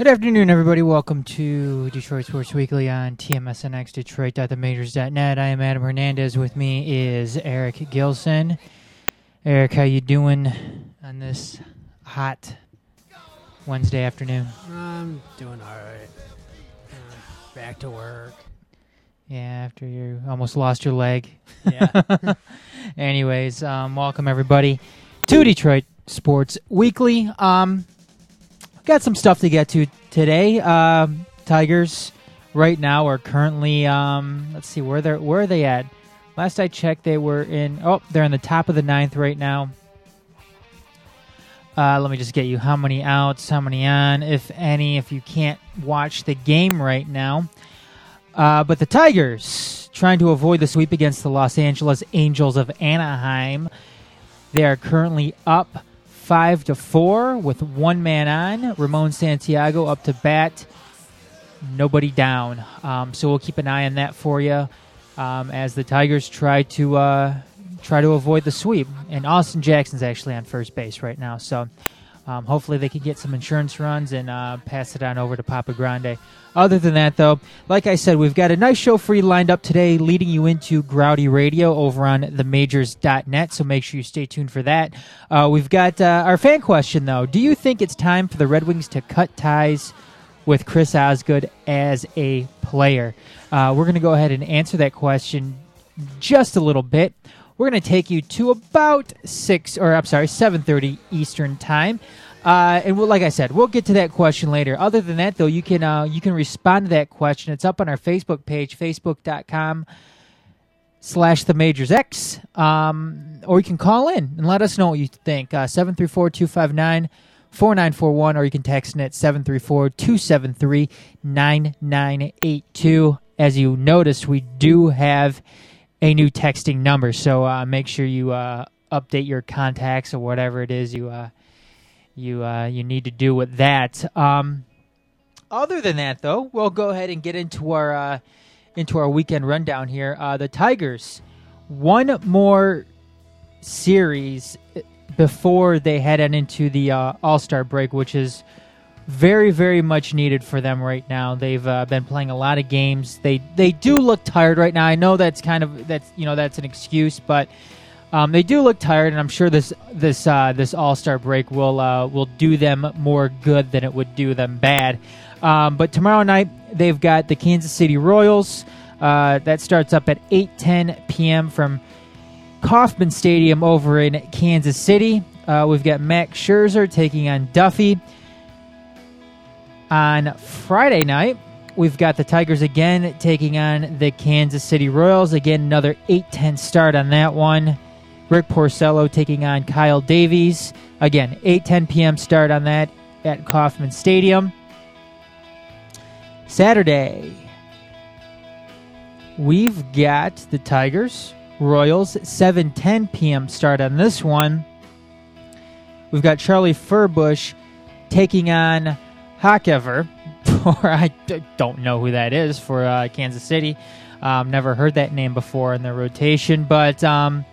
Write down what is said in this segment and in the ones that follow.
Good afternoon, everybody. Welcome to Detroit Sports Weekly on TMSNX Detroit.themajors.net. I am Adam Hernandez. With me is Eric Gilson. Eric, how you doing on this hot Wednesday afternoon? I'm doing all right. Uh, back to work. Yeah, after you almost lost your leg. Yeah. Anyways, um, welcome everybody to Detroit Sports Weekly. Um, got some stuff to get to today. Um, Tigers right now are currently um, let's see where they're where are they at. Last I checked, they were in. Oh, they're in the top of the ninth right now. Uh, let me just get you how many outs, how many on, if any. If you can't watch the game right now, uh, but the Tigers trying to avoid the sweep against the Los Angeles Angels of Anaheim. They are currently up five to four with one man on. Ramon Santiago up to bat. Nobody down. Um, so we'll keep an eye on that for you um, as the Tigers try to uh, try to avoid the sweep. And Austin Jackson's actually on first base right now. So um, hopefully they can get some insurance runs and uh, pass it on over to Papa Grande. Other than that, though, like I said, we've got a nice show for you lined up today, leading you into Grouty Radio over on themajors.net. So make sure you stay tuned for that. Uh, we've got uh, our fan question, though. Do you think it's time for the Red Wings to cut ties with Chris Osgood as a player? Uh, we're going to go ahead and answer that question just a little bit. We're going to take you to about six, or I'm sorry, seven thirty Eastern time. Uh, and we'll, like I said, we'll get to that question later. Other than that, though, you can uh, you can respond to that question. It's up on our Facebook page, facebook.com slash the majors X. Um, or you can call in and let us know what you think. Uh, 734 259 4941, or you can text in at 734 273 9982. As you noticed, we do have a new texting number, so uh, make sure you uh, update your contacts or whatever it is you uh, you uh, you need to do with that. Um, other than that, though, we'll go ahead and get into our uh, into our weekend rundown here. The Tigers one more series before they head into the All Star break, which is very very much needed for them right now. They've uh, been playing a lot of games. They they do look tired right now. I know that's kind of that's you know that's an excuse, but um, they do look tired, and I'm sure this this uh, this All Star break will uh, will do them more good than it would do them bad. Um, but tomorrow night they've got the Kansas City Royals. Uh, that starts up at 8:10 p.m. from Kauffman Stadium over in Kansas City. Uh, we've got Max Scherzer taking on Duffy. On Friday night, we've got the Tigers again taking on the Kansas City Royals. Again, another 8-10 start on that one. Rick Porcello taking on Kyle Davies. Again, 8:10 p.m. start on that at Kauffman Stadium. Saturday, we've got the Tigers Royals 7:10 p.m. start on this one. We've got Charlie Furbush taking on Hochevar, or I don't know who that is for uh, Kansas City. Um, never heard that name before in their rotation, but um,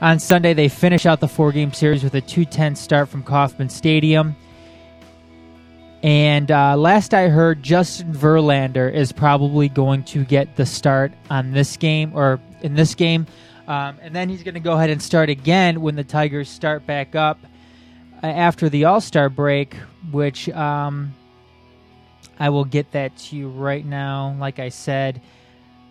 on Sunday, they finish out the four game series with a 210 start from Kauffman Stadium. And uh, last I heard, Justin Verlander is probably going to get the start on this game or in this game. Um, and then he's going to go ahead and start again when the Tigers start back up uh, after the All Star break, which um, I will get that to you right now. Like I said,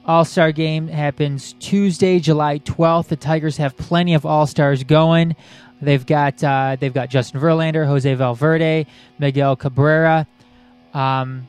all Star game happens Tuesday, July 12th. The Tigers have plenty of All Stars going. They've got uh, they've got Justin Verlander, Jose Valverde, Miguel Cabrera. Um,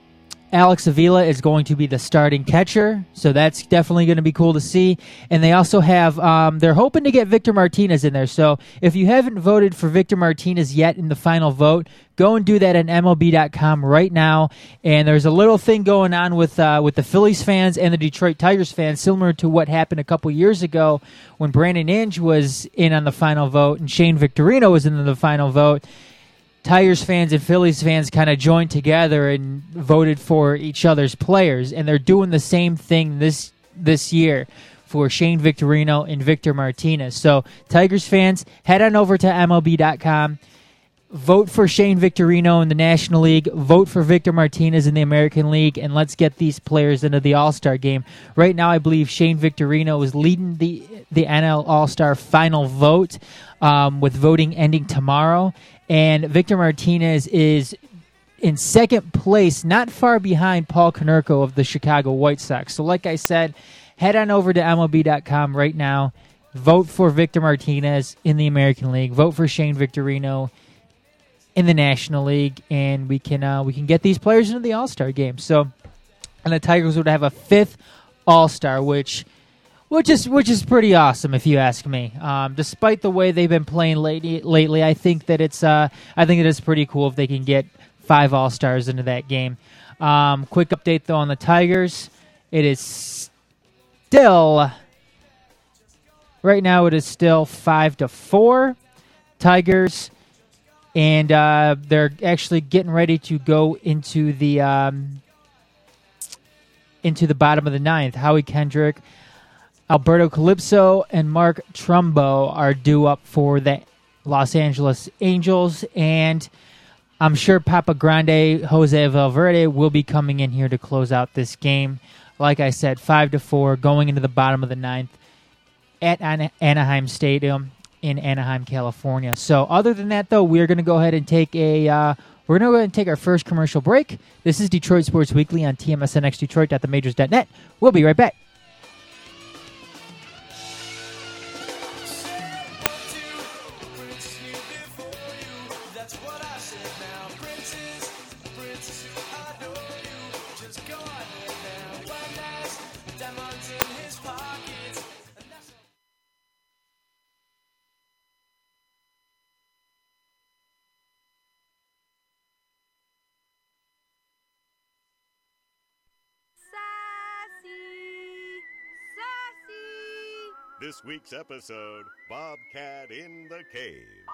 Alex Avila is going to be the starting catcher, so that's definitely going to be cool to see. And they also have, um, they're hoping to get Victor Martinez in there. So if you haven't voted for Victor Martinez yet in the final vote, go and do that at MLB.com right now. And there's a little thing going on with uh, with the Phillies fans and the Detroit Tigers fans, similar to what happened a couple years ago when Brandon Inge was in on the final vote and Shane Victorino was in the final vote. Tigers fans and Phillies fans kind of joined together and voted for each other's players, and they're doing the same thing this this year for Shane Victorino and Victor Martinez. So, Tigers fans, head on over to MLB.com vote for Shane Victorino in the National League, vote for Victor Martinez in the American League, and let's get these players into the All Star game. Right now, I believe Shane Victorino is leading the the NL All Star final vote, um, with voting ending tomorrow, and Victor Martinez is in second place, not far behind Paul Konerko of the Chicago White Sox. So, like I said, head on over to MLB.com right now. Vote for Victor Martinez in the American League. Vote for Shane Victorino in the National League, and we can uh, we can get these players into the All Star game. So, and the Tigers would have a fifth All Star, which which is which is pretty awesome if you ask me. Um, despite the way they've been playing lately, lately, I think that it's uh, I think it is pretty cool if they can get five All Stars into that game. Um, quick update though on the Tigers, it is still right now. It is still five to four Tigers, and uh, they're actually getting ready to go into the um, into the bottom of the ninth. Howie Kendrick. Alberto Callaspo and Mark Trumbo are due up for the Los Angeles Angels, and I'm sure Papa Grande, Jose Valverde will be coming in here to close out this game. Like I said, five to four, going into the bottom of the ninth at Anaheim Stadium in Anaheim, California. So, other than that, though, we're going to go ahead and take a uh, we're going to go ahead and take our first commercial break. This is Detroit Sports Weekly on TMSNX Detroit.themajors.net. We'll be right back. This week's episode Bobcat in the Cave.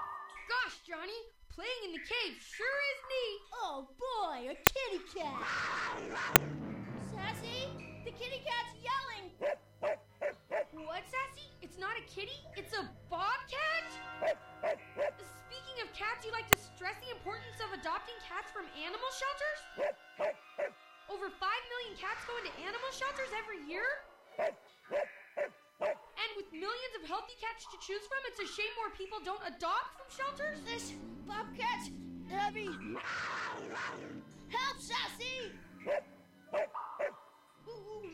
Gosh, Johnny, playing in the cave sure is neat. Oh boy, a kitty cat. Sassy, the kitty cat's yelling. What, Sassy? It's not a kitty, it's a bobcat? Speaking of cats, you like to stress the importance of adopting cats from animal shelters? Over 5 million cats go into animal shelters every year? And with millions of healthy cats to choose from, it's a shame more people don't adopt from shelters? This bobcat's heavy. Help, Sassy!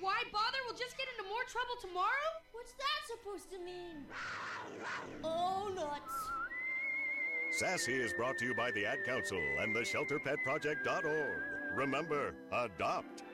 Why bother? We'll just get into more trouble tomorrow? What's that supposed to mean? Oh, nuts. Sassy is brought to you by the Ad Council and the ShelterPetProject.org. Remember, adopt.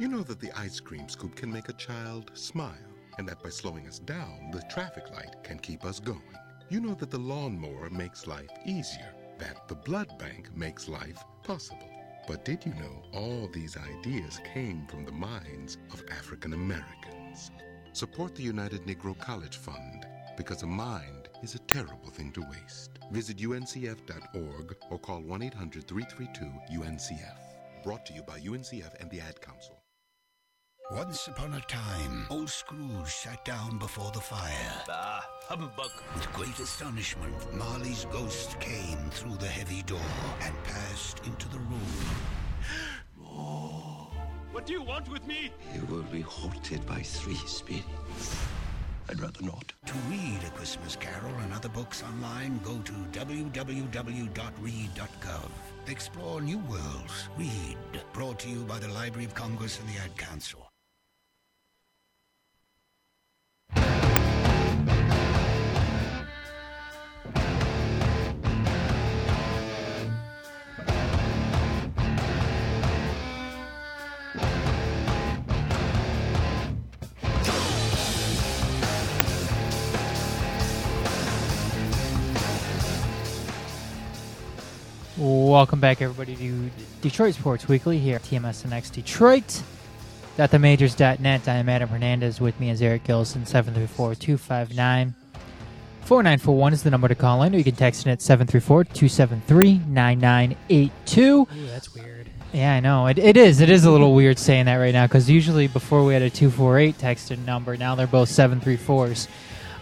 You know that the ice cream scoop can make a child smile, and that by slowing us down, the traffic light can keep us going. You know that the lawnmower makes life easier, that the blood bank makes life possible. But did you know all these ideas came from the minds of African Americans? Support the United Negro College Fund because a mind is a terrible thing to waste. Visit uncf.org or call 1 800 332 UNCF. Brought to you by UNCF and the Ad Council. Once upon a time, old Scrooge sat down before the fire. Ah, humbug. With great astonishment, Marley's ghost came through the heavy door and passed into the room. What do you want with me? You will be haunted by three spirits. I'd rather not. To read A Christmas Carol and other books online, go to www.read.gov. Explore new worlds. Read. Brought to you by the Library of Congress and the Ad Council. Welcome back, everybody, to Detroit Sports Weekly here at TMSNX Detroit. At .themajors.net. I am Adam Hernandez. With me is Eric Gilson. 734-259. 4941 is the number to call in, or you can text in at 734-273-9982. Ooh, that's weird. Yeah, I know. It, it is. It is a little weird saying that right now, because usually before we had a 248 texted number. Now they're both 734s.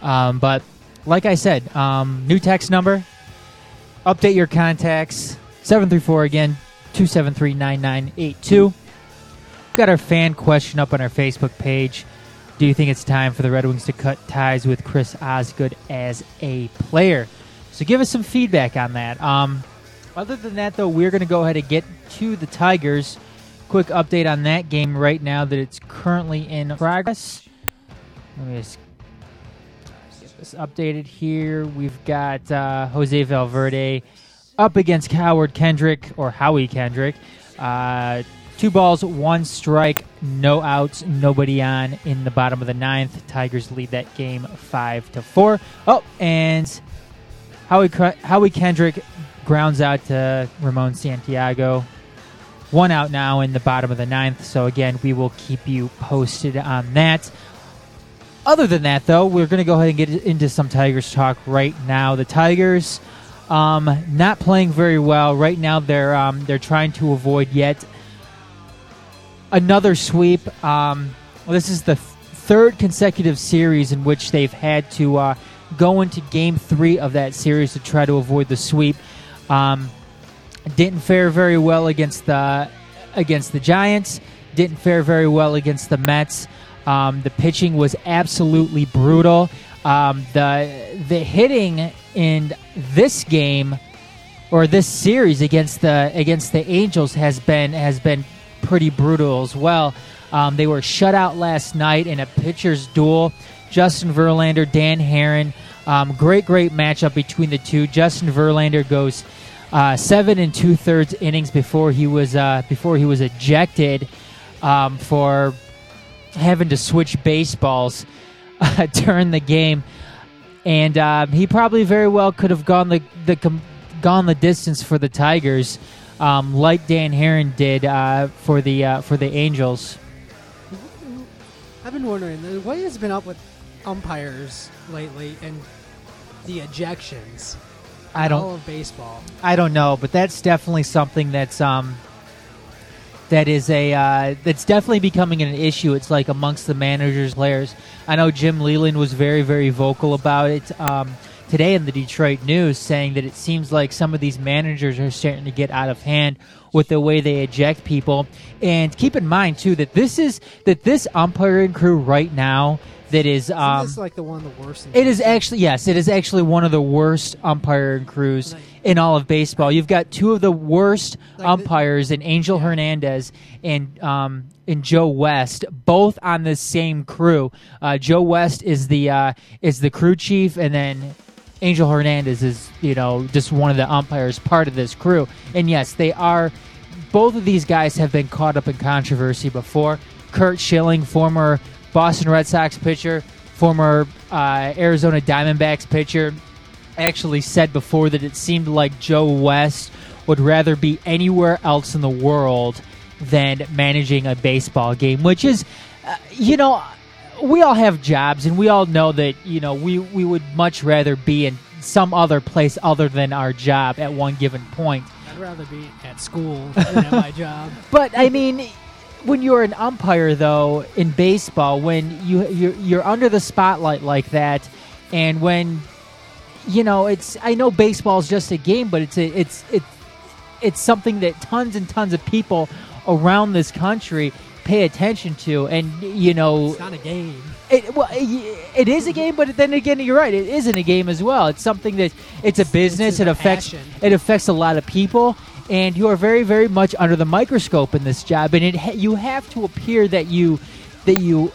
Um, but like I said, um, new text number, Update your contacts. 734 again, 273 9982. Got our fan question up on our Facebook page. Do you think it's time for the Red Wings to cut ties with Chris Osgood as a player? So give us some feedback on that. Um, other than that, though, we're going to go ahead and get to the Tigers. Quick update on that game right now that it's currently in progress. Let me just get this updated here. We've got uh, Jose Valverde up against Howard Kendrick or Howie Kendrick. Uh, two balls, one strike, no outs, nobody on in the bottom of the ninth. Tigers lead that game five to four. Oh, and Howie Howie Kendrick grounds out to Ramon Santiago. One out now in the bottom of the ninth. So again, we will keep you posted on that. Other than that, though, we're going to go ahead and get into some Tigers talk right now. The Tigers, um, not playing very well right now. They're um, they're trying to avoid yet another sweep. Um, well, this is the th- third consecutive series in which they've had to uh, go into Game Three of that series to try to avoid the sweep. Um, didn't fare very well against the against the Giants. Didn't fare very well against the Mets. Um, the pitching was absolutely brutal. Um, the the hitting in this game or this series against the against the Angels has been has been pretty brutal as well. Um, they were shut out last night in a pitcher's duel. Justin Verlander, Dan Haren. Um, great, great matchup between the two. Justin Verlander goes uh, seven and two thirds innings before he was uh, before he was ejected um, for having to switch baseballs uh, during the game, and um, he probably very well could have gone the the com- gone the distance for the Tigers, um, like Dan Haren did uh, for the uh, for the Angels. I've been wondering what has been up with umpires lately and the ejections. I don't all of baseball. I don't know, but that's definitely something that's um that is a uh, that's definitely becoming an issue. It's like amongst the managers, players. I know Jim Leyland was very very vocal about it um, today in the Detroit News, saying that it seems like some of these managers are starting to get out of hand with the way they eject people. And keep in mind too that this is that this umpiring crew right now that is um, Isn't this like the one of the worst. in it is baseball? actually yes, it is actually one of the worst umpiring crews in all of baseball. You've got two of the worst Like the- umpires in Angel Hernandez and um, and Joe West, both on the same crew. Uh, Joe West is the uh, is the crew chief, and then Angel Hernandez is you know just one of the umpires, part of this crew. And yes, they are. Both of these guys have been caught up in controversy before. Curt Schilling, former Boston Red Sox pitcher, former uh, Arizona Diamondbacks pitcher, actually said before that it seemed like Joe West would rather be anywhere else in the world than managing a baseball game, which is, uh, you know, we all have jobs and we all know that, you know, we, we would much rather be in some other place other than our job at one given point. I'd rather be at school than at my job. But I mean, when you're an umpire, though, in baseball, when you you're, you're under the spotlight like that, and when you know it's I know baseball's just a game, but it's a, it's it's it's something that tons and tons of people around this country pay attention to, and you know It's not a game. it, well, it, it is a game, but then again, you're right. It isn't a game as well. It's something that it's a business. it affects passion. it affects a lot of people, and you are very, very much under the microscope in this job. And it you have to appear that you that you.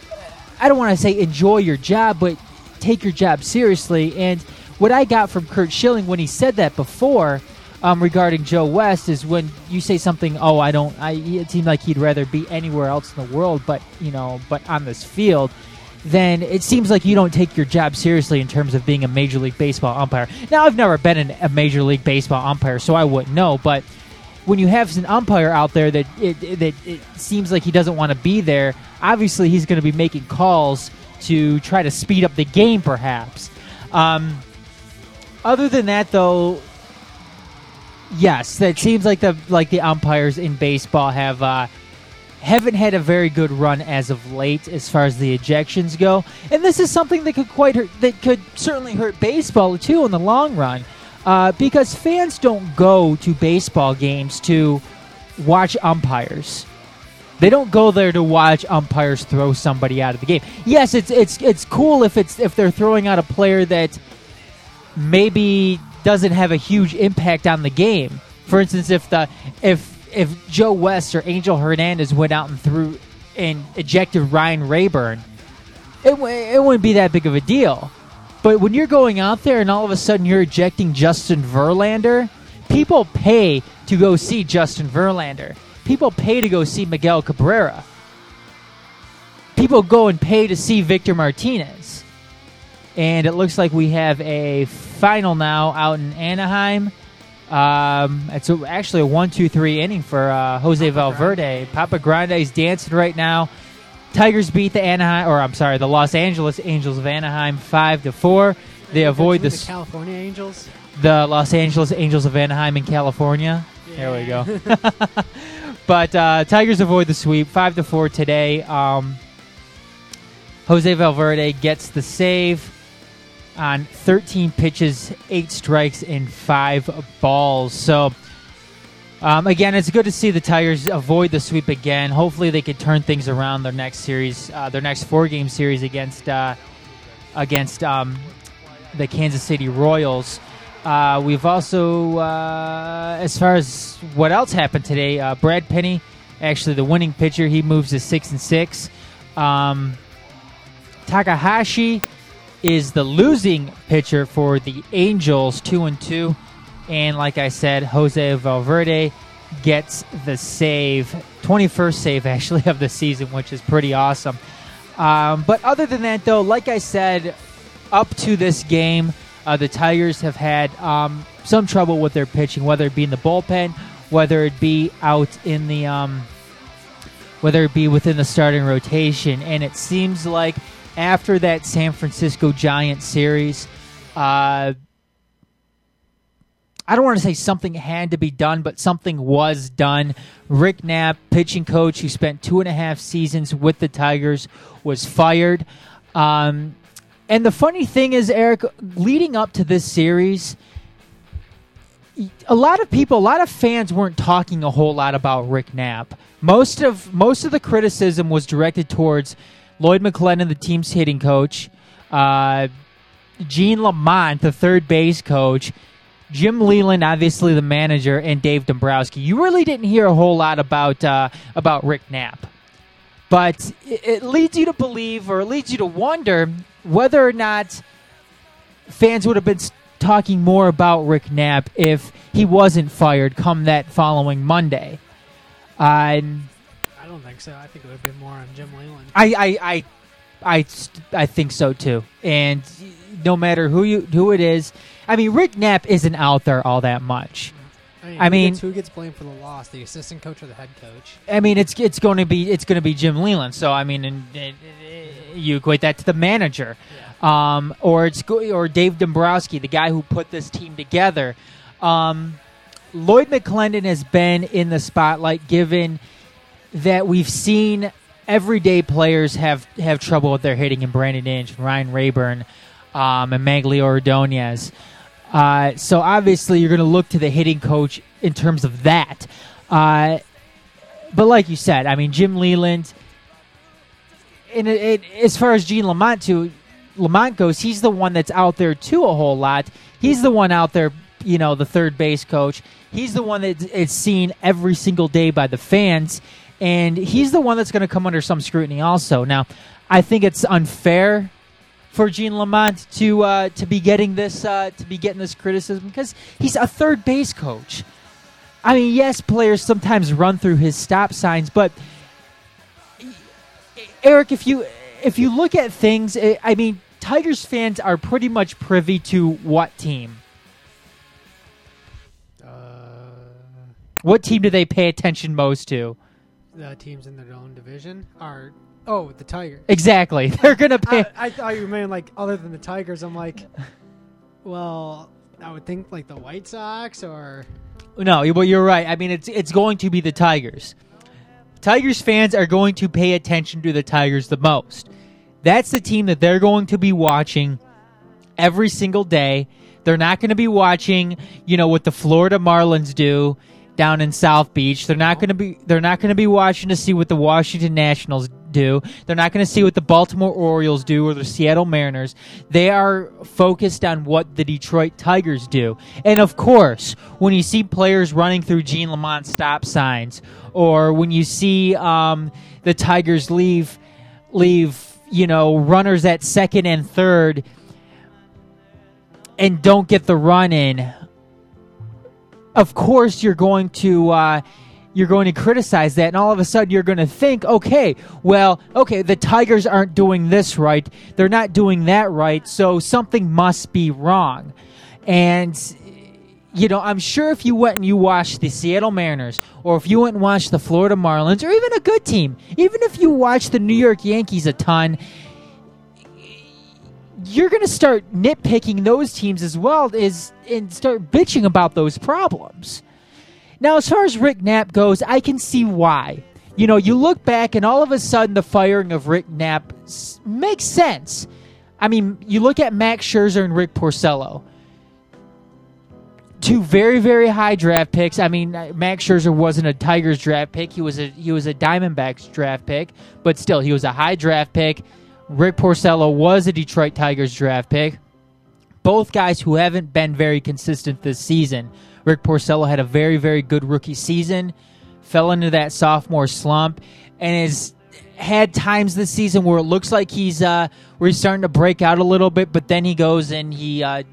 I don't want to say enjoy your job, but take your job seriously. And what I got from Curt Schilling when he said that before. Um, regarding Joe West is when you say something. Oh, I don't. I. It seemed like he'd rather be anywhere else in the world, but you know, but on this field then it seems like you don't take your job seriously in terms of being a Major League Baseball umpire. Now, I've never been a Major League Baseball umpire, so I wouldn't know. But when you have an umpire out there that it, that it seems like he doesn't want to be there, obviously he's going to be making calls to try to speed up the game, perhaps. Um, other than that, though, yes, that seems like the like the umpires in baseball have. Uh, haven't had a very good run as of late as far as the ejections go, and this is something that could quite hurt, that could certainly hurt baseball too in the long run. Uh, because fans don't go to baseball games to watch umpires. They don't go there to watch umpires throw somebody out of the game. Yes, it's it's it's cool if it's if they're throwing out a player that maybe doesn't have a huge impact on the game. For instance, if the if if Joe West or Angel Hernandez went out and threw and ejected Ryan Raburn, it w- it wouldn't be that big of a deal. But when you're going out there and all of a sudden you're ejecting Justin Verlander, people pay to go see Justin Verlander. People pay to go see Miguel Cabrera. People go and pay to see Victor Martinez. And it looks like we have a final now out in Anaheim. Um, it's a, actually a one, two, three inning for uh, Jose Valverde. Papa Grande is dancing right now. Tigers beat the Anaheim, or I'm sorry, the Los Angeles Angels of Anaheim five to four. They avoid the the California Angels. the Los Angeles Angels of Anaheim in California. There we go. but uh, Tigers avoid the sweep, five to four today. Um, Jose Valverde gets the save on 13 pitches, eight strikes, and five balls. So. Um, again, it's good to see the Tigers avoid the sweep again. Hopefully, they could turn things around their next series, uh, their next four-game series against uh, against um, the Kansas City Royals. Uh, we've also, uh, as far as what else happened today, uh, Brad Penny, actually the winning pitcher, he moves to six and six. Um, Takahashi is the losing pitcher for the Angels, two and two. And like I said, Jose Valverde gets the save, 21st save actually of the season, which is pretty awesome. Um, but other than that, though, like I said, up to this game, uh, the Tigers have had um, some trouble with their pitching, whether it be in the bullpen, whether it be out in the, um, whether it be within the starting rotation. And it seems like after that San Francisco Giants series, uh, I don't want to say something had to be done, but something was done. Rick Knapp, pitching coach who spent two and a half seasons with the Tigers, was fired. Um, and the funny thing is, Eric, leading up to this series, a lot of people, a lot of fans weren't talking a whole lot about Rick Knapp. Most of most of the criticism was directed towards Lloyd McClendon, the team's hitting coach, uh, Gene Lamont, the third base coach, Jim Leyland, obviously the manager, and Dave Dombrowski. You really didn't hear a whole lot about uh, about Rick Knapp, but it, it leads you to believe, or it leads you to wonder whether or not fans would have been talking more about Rick Knapp if he wasn't fired come that following Monday. Uh, I don't think so. I think it would have been more on Jim Leyland. I, I, I, I, I think so too. And no matter who you who it is, I mean, Rick Knapp isn't out there all that much. I mean, I who gets, who gets blamed for the loss? The assistant coach or the head coach? I mean, it's it's going to be it's going to be Jim Leyland. So I mean, and, and, and you equate that to the manager, um, or it's or Dave Dombrowski, the guy who put this team together. Um, Lloyd McClendon has been in the spotlight, given that we've seen everyday players have have trouble with their hitting, and Brandon Inge, Ryan Raburn, um, and Magglio Ordonez. Uh, so obviously, you're going to look to the hitting coach in terms of that. Uh, but like you said, I mean, Jim Leyland, and it, it, as far as Gene Lamont too, Lamont goes, he's the one that's out there too a whole lot. He's the one out there, you know, the third base coach. He's the one that is seen every single day by the fans, and he's the one that's going to come under some scrutiny also. Now, I think it's unfair for Gene Lamont to uh, to be getting this uh, to be getting this criticism because he's a third base coach. I mean, yes, players sometimes run through his stop signs, but Eric, if you if you look at things, eh, I mean, Tigers fans are pretty much privy to what team? Uh, What team do they pay attention most to? The teams in their own division are oh the Tigers. Exactly, they're gonna pay. I, I thought you meant like other than the Tigers. I'm like, well, I would think like the White Sox or No, but you're right. I mean, it's it's going to be the Tigers. Tigers fans are going to pay attention to the Tigers the most. That's the team that they're going to be watching every single day. They're not going to be watching, you know, what the Florida Marlins do down in South Beach. They're not going to be they're not going to be watching to see what the Washington Nationals do. They're not going to see what the Baltimore Orioles do or the Seattle Mariners. They are focused on what the Detroit Tigers do. And of course, when you see players running through Gene Lamont stop signs or when you see um, the Tigers leave leave, you know, runners at second and third and don't get the run in, of course you're going to uh, you're going to criticize that, and all of a sudden you're going to think, okay, well, okay, the Tigers aren't doing this right, they're not doing that right, so something must be wrong, and. You know, I'm sure if you went and you watched the Seattle Mariners, or if you went and watched the Florida Marlins, or even a good team, even if you watched the New York Yankees a ton, you're going to start nitpicking those teams as well as and start bitching about those problems. Now, as far as Rick Knapp goes, I can see why. You know, you look back and all of a sudden the firing of Rick Knapp makes sense. I mean, you look at Max Scherzer and Rick Porcello. Two very, very high draft picks. I mean, uh, Max Scherzer wasn't a Tigers draft pick; he was a he was a Diamondbacks draft pick, but still, he was a high draft pick. Rick Porcello was a Detroit Tigers draft pick. Both guys who haven't been very consistent this season. Rick Porcello had a very, very good rookie season, fell into that sophomore slump, and has had times this season where it looks like he's uh, where he's starting to break out a little bit, but then he goes and he uh,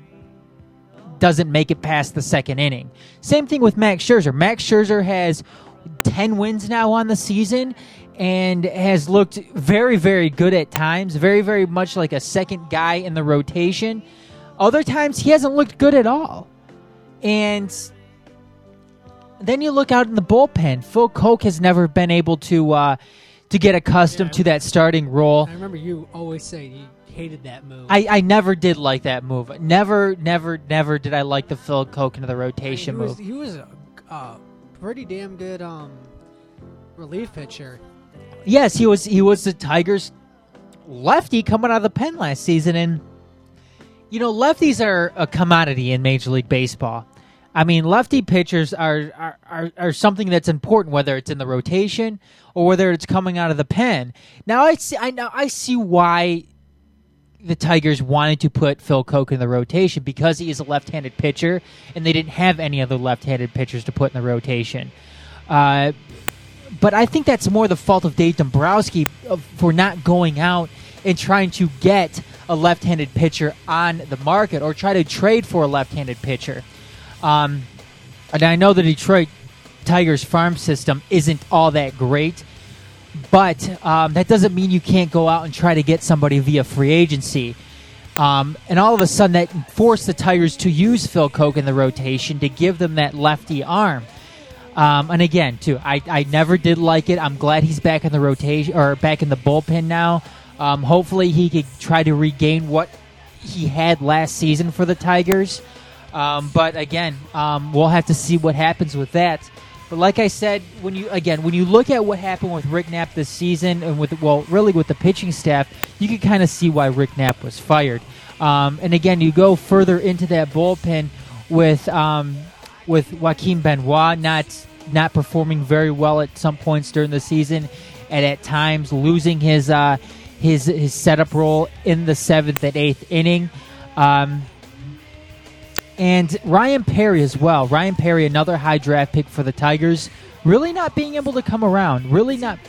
doesn't make it past the second inning. Same thing with Max Scherzer. Max Scherzer has 10 wins now on the season and has looked very, very good at times, very, very much like a second guy in the rotation. Other times, he hasn't looked good at all. And then you look out in the bullpen. Phil Coke has never been able to uh, to get accustomed Yeah. to that starting role. I remember you always say you hated that move. I, I never did like that move. Never, never, never did I like the Phil Coke into the rotation he was, move. he was a uh, pretty damn good um, relief pitcher. Yes, he was. He was the Tigers' lefty coming out of the pen last season, and you know lefties are a commodity in Major League Baseball. I mean, lefty pitchers are are, are, are something that's important, whether it's in the rotation or whether it's coming out of the pen. Now I see. I know. I see why the Tigers wanted to put Phil Coke in the rotation because he is a left-handed pitcher, and they didn't have any other left-handed pitchers to put in the rotation. Uh, but I think that's more the fault of Dave Dombrowski uh, for not going out and trying to get a left-handed pitcher on the market or try to trade for a left-handed pitcher. Um, and I know the Detroit Tigers farm system isn't all that great, but um, that doesn't mean you can't go out and try to get somebody via free agency. Um, and all of a sudden, that forced the Tigers to use Phil Coke in the rotation to give them that lefty arm. Um, and again, too, I, I never did like it. I'm glad he's back in the rotation or back in the bullpen now. Um, hopefully, he could try to regain what he had last season for the Tigers. Um, but again, um, we'll have to see what happens with that. But like I said, when you again when you look at what happened with Rick Knapp this season and with well really with the pitching staff, you can kind of see why Rick Knapp was fired. Um, and again, you go further into that bullpen with um, with Joaquin Benoit not not performing very well at some points during the season, and at times losing his uh, his his setup role in the seventh and eighth inning. Um, and Ryan Perry as well. Ryan Perry, another high draft pick for the Tigers, really not being able to come around. Really not.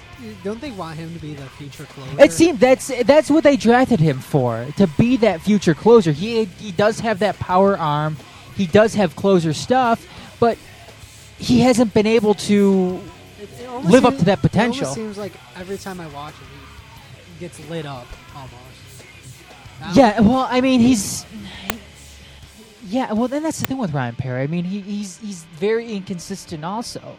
Don't they want him to be the future closer? It seemed that's that's what they drafted him for to be that future closer. He he does have that power arm. He does have closer stuff, but he hasn't been able to It live up to that potential. almost seems like every time I watch him, he gets lit up almost. Yeah, well, I mean, he's. Yeah, well, then that's the thing with Ryan Perry. I mean, he, he's he's very inconsistent also,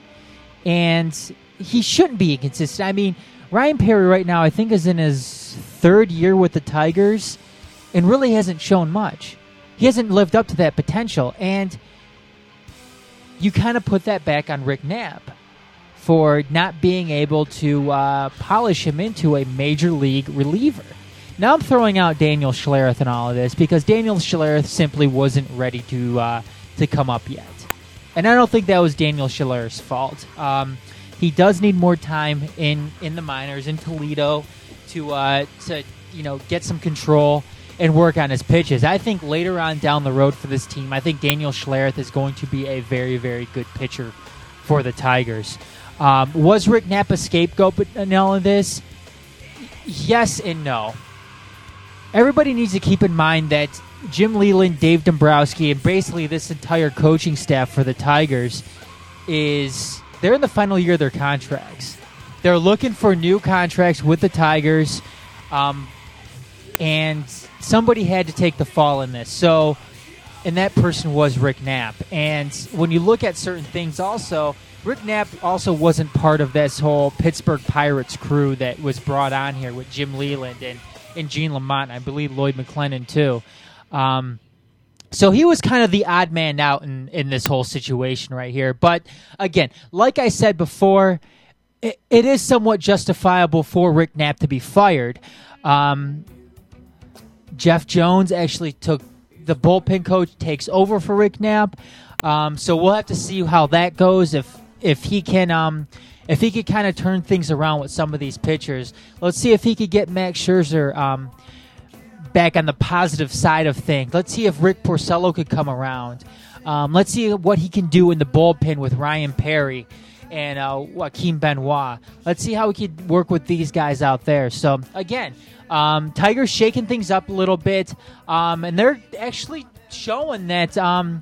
and he shouldn't be inconsistent. I mean, Ryan Perry right now, I think, is in his third year with the Tigers, and really hasn't shown much. He hasn't lived up to that potential, and you kind of put that back on Rick Knapp for not being able to uh, polish him into a major league reliever. Now I'm throwing out Daniel Schlereth and all of this because Daniel Schlereth simply wasn't ready to uh, to come up yet, and I don't think that was Daniel Schlereth's fault. Um, he does need more time in in the minors in Toledo to uh, to you know get some control and work on his pitches. I think later on down the road for this team, I think Daniel Schlereth is going to be a very very good pitcher for the Tigers. Um, was Rick Knapp a scapegoat in all of this? Yes and no. Everybody needs to keep in mind that Jim Leyland, Dave Dombrowski, and basically this entire coaching staff for the Tigers is they're in the final year of their contracts. They're looking for new contracts with the Tigers, um, and somebody had to take the fall in this. So, and that person was Rick Knapp. And when you look at certain things, also Rick Knapp also wasn't part of this whole Pittsburgh Pirates crew that was brought on here with Jim Leyland and, and Gene Lamont, and I believe Lloyd McClendon too. Um, so he was kind of the odd man out in, in this whole situation right here. But again, like I said before, it, it is somewhat justifiable for Rick Knapp to be fired. Um, Jeff Jones actually took the bullpen coach takes over for Rick Knapp. Um, so we'll have to see how that goes. If if he can um, if he could kind of turn things around with some of these pitchers. Let's see if he could get Max Scherzer um, back on the positive side of things. Let's see if Rick Porcello could come around. Um, let's see what he can do in the bullpen with Ryan Perry and uh, Joaquin Benoit. Let's see how we could work with these guys out there. So again, um, Tigers shaking things up a little bit, um, and they're actually showing that um,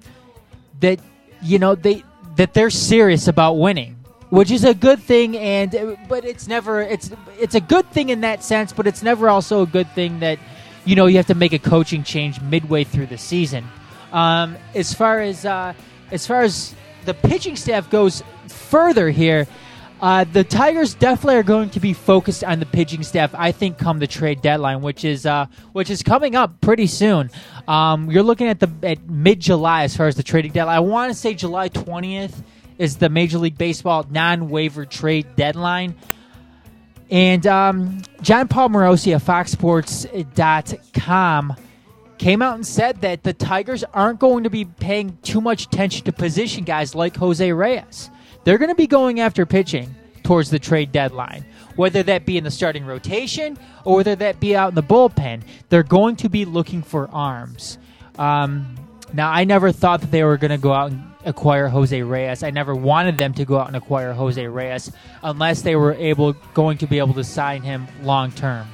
that you know they that they're serious about winning, which is a good thing. And but it's never it's it's a good thing in that sense, but it's never also a good thing that you know you have to make a coaching change midway through the season. Um, as far as uh, as far as the pitching staff goes further here, uh, the Tigers definitely are going to be focused on the pitching staff. I think come the trade deadline, which is uh, which is coming up pretty soon. Um, you're looking at the at mid July as far as the trading deadline. I want to say July 20th is the Major League Baseball non waiver trade deadline. And um, Jon Paul Morosi of FoxSports.com came out and said that the Tigers aren't going to be paying too much attention to position guys like Jose Reyes. They're going to be going after pitching towards the trade deadline, whether that be in the starting rotation or whether that be out in the bullpen. They're going to be looking for arms. Um, now, I never thought that they were going to go out and acquire Jose Reyes. I never wanted them to go out and acquire Jose Reyes unless they were able going to be able to sign him long term.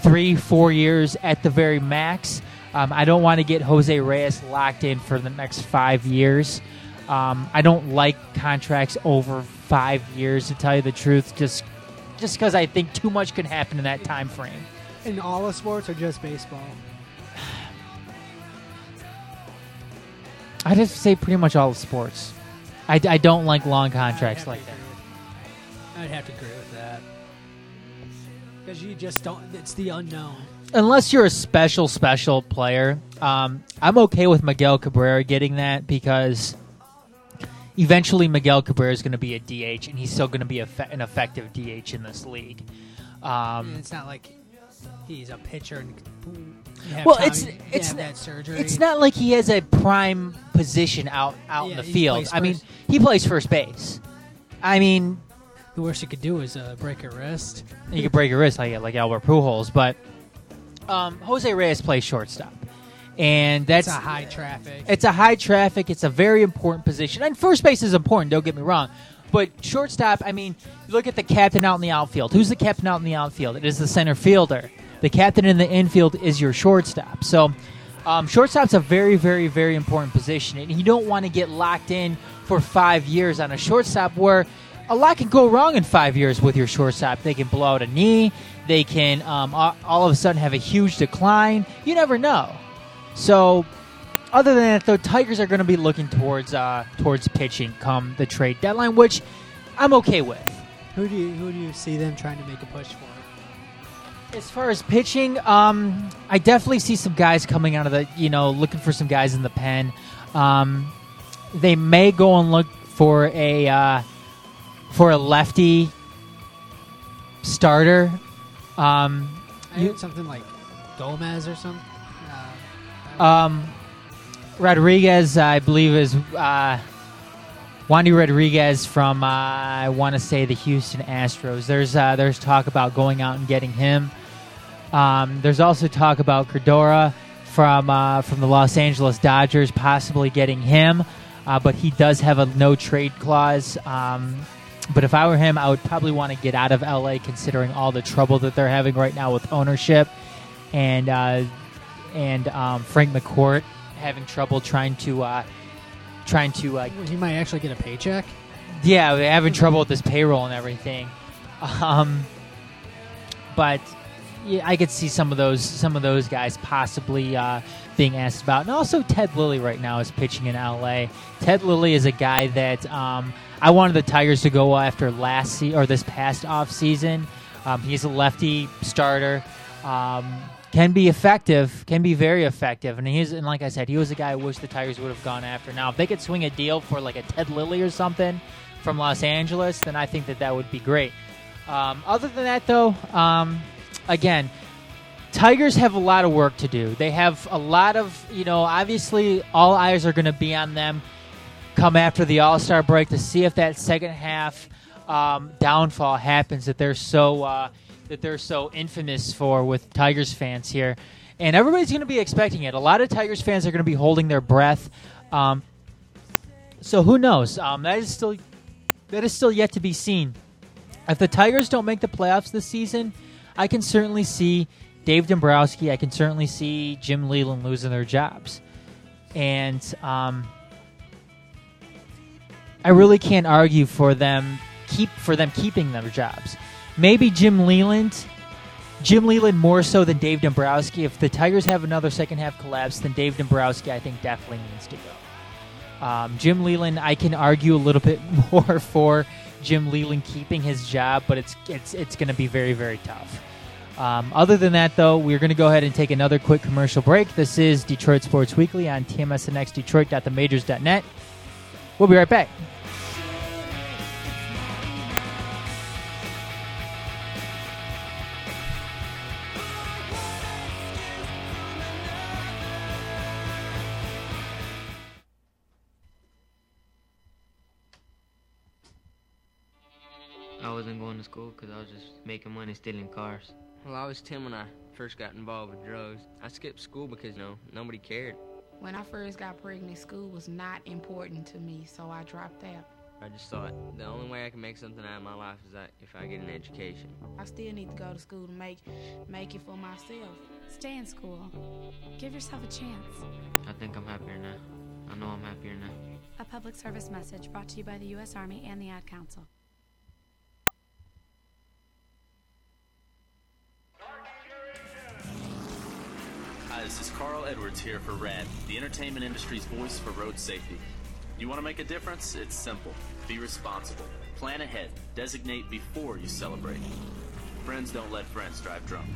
Three, four years at the very max. Um, I don't want to get Jose Reyes locked in for the next five years. Um, I don't like contracts over five years, to tell you the truth, just just because I think too much could happen in that time frame. In all of sports or just baseball? I just say pretty much all of sports. I, I don't like long contracts like that. I'd have to agree with that because you just don't. It's the unknown. Unless you're a special special player, um, I'm okay with Miguel Cabrera getting that because eventually Miguel Cabrera is going to be a DH, and he's still going to be a fe- an effective DH in this league. Um, it's not like he's a pitcher and well, time- it's it's have that surgery. it's not like he has a prime position out out in the field. I mean, he plays first base. I mean, the worst you could do is uh, break a wrist. you could break your wrist like like Albert Pujols, but um, Jose Reyes plays shortstop, and that's It's a high traffic. It's a high traffic. It's a very important position, and first base is important. Don't get me wrong, but shortstop. I mean, look at the captain out in the outfield. Who's the captain out in the outfield? It is the center fielder. The captain in the infield is your shortstop. So, um, shortstop's a very, very, very important position, and you don't want to get locked in for five years on a shortstop where a lot can go wrong in five years with your shortstop. They can blow out a knee. They can um, all of a sudden have a huge decline. You never know. So, other than that, though, Tigers are going to be looking towards uh, towards pitching come the trade deadline, which I'm okay with. Who do you who do you see them trying to make a push for? As far as pitching, um, I definitely see some guys coming out of the, you know, looking for some guys in the pen. Um, they may go and look for a uh, for a lefty starter. Um, I You- something like Gomez or something. Um, Rodriguez, I believe, is uh, Wandy Rodriguez from uh, I want to say the Houston Astros. There's uh, there's talk about going out and getting him. Um, there's also talk about Kuroda from uh, from the Los Angeles Dodgers, possibly getting him, uh, but he does have a no trade clause. Um, but if I were him, I would probably want to get out of LA, considering all the trouble that they're having right now with ownership and uh, and um, Frank McCourt having trouble trying to uh, trying to uh, he might actually get a paycheck. yeah, we're having trouble with this payroll and everything. Um, but yeah, I could see some of those some of those guys possibly uh, being asked about, and also Ted Lilly right now is pitching in LA. Ted Lilly is a guy that um, I wanted the Tigers to go after last se- or this past off season. Um, he's a lefty starter. Um, can be effective, can be very effective, and he's and like I said, he was a guy I wish the Tigers would have gone after. Now, if they could swing a deal for like a Ted Lilly or something from Los Angeles, then I think that that would be great. Um, other than that, though, um, again, Tigers have a lot of work to do. They have a lot of, you know, obviously all eyes are going to be on them come after the All Star break to see if that second half um, downfall happens that they're so uh, that they're so infamous for with Tigers fans here, and everybody's going to be expecting it. A lot of Tigers fans are going to be holding their breath. Um, so who knows? Um, that is still that is still yet to be seen. If the Tigers don't make the playoffs this season, I can certainly see Dave Dombrowski. I can certainly see Jim Leyland losing their jobs, and um, I really can't argue for them keep for them keeping their jobs. Maybe Jim Leyland, Jim Leyland more so than Dave Dombrowski. If the Tigers have another second half collapse, then Dave Dombrowski I think definitely needs to go. Um, Jim Leyland, I can argue a little bit more for Jim Leyland keeping his job, but it's it's it's going to be very very tough. Um, other than that, though, we're going to go ahead and take another quick commercial break. This is Detroit Sports Weekly on TMSNXDetroit.themajors.net. We'll be right back. Making money stealing cars. Well, I was 10 when I first got involved with drugs. I skipped school because, you know, nobody cared. When I first got pregnant, school was not important to me, so I dropped out. I just thought the only way I can make something out of my life is that if I get an education. I still need to go to school to make make it for myself. Stay in school. Give yourself a chance. I think I'm happier now. I know I'm happier now. A public service message brought to you by the U.S. Army and the Ad Council. This is Carl Edwards here for RADD, the entertainment industry's voice for road safety. You want to make a difference? It's simple. Be responsible. Plan ahead. Designate before you celebrate. Friends don't let friends drive drunk.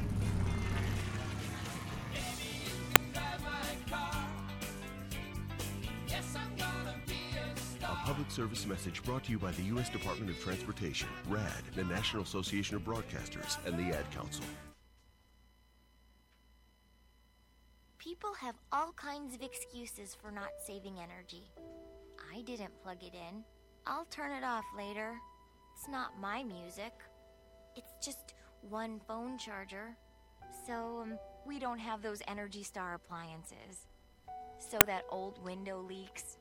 A public service message brought to you by the U.S. Department of Transportation, RADD, the National Association of Broadcasters, and the Ad Council. People have all kinds of excuses for not saving energy. I didn't plug it in. I'll turn it off later. It's not my music. It's just one phone charger. So, um, we don't have those Energy Star appliances. So that old window leaks.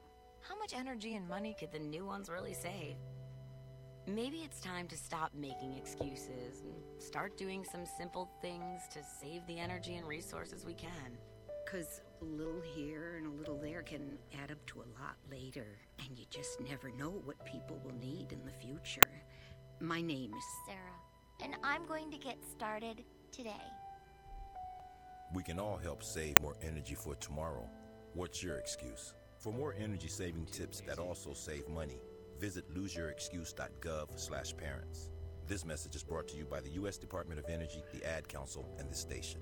How much energy and money could the new ones really save? Maybe it's time to stop making excuses and start doing some simple things to save the energy and resources we can. Because a little here and a little there can add up to a lot later, and you just never know what people will need in the future. My name is Sarah, and I'm going to get started today. We can all help save more energy for tomorrow. What's your excuse? For more energy saving tips that also save money, visit loseyourexcuse.gov/parents. This message is brought to you by the U.S. Department of Energy, the Ad Council, and this station.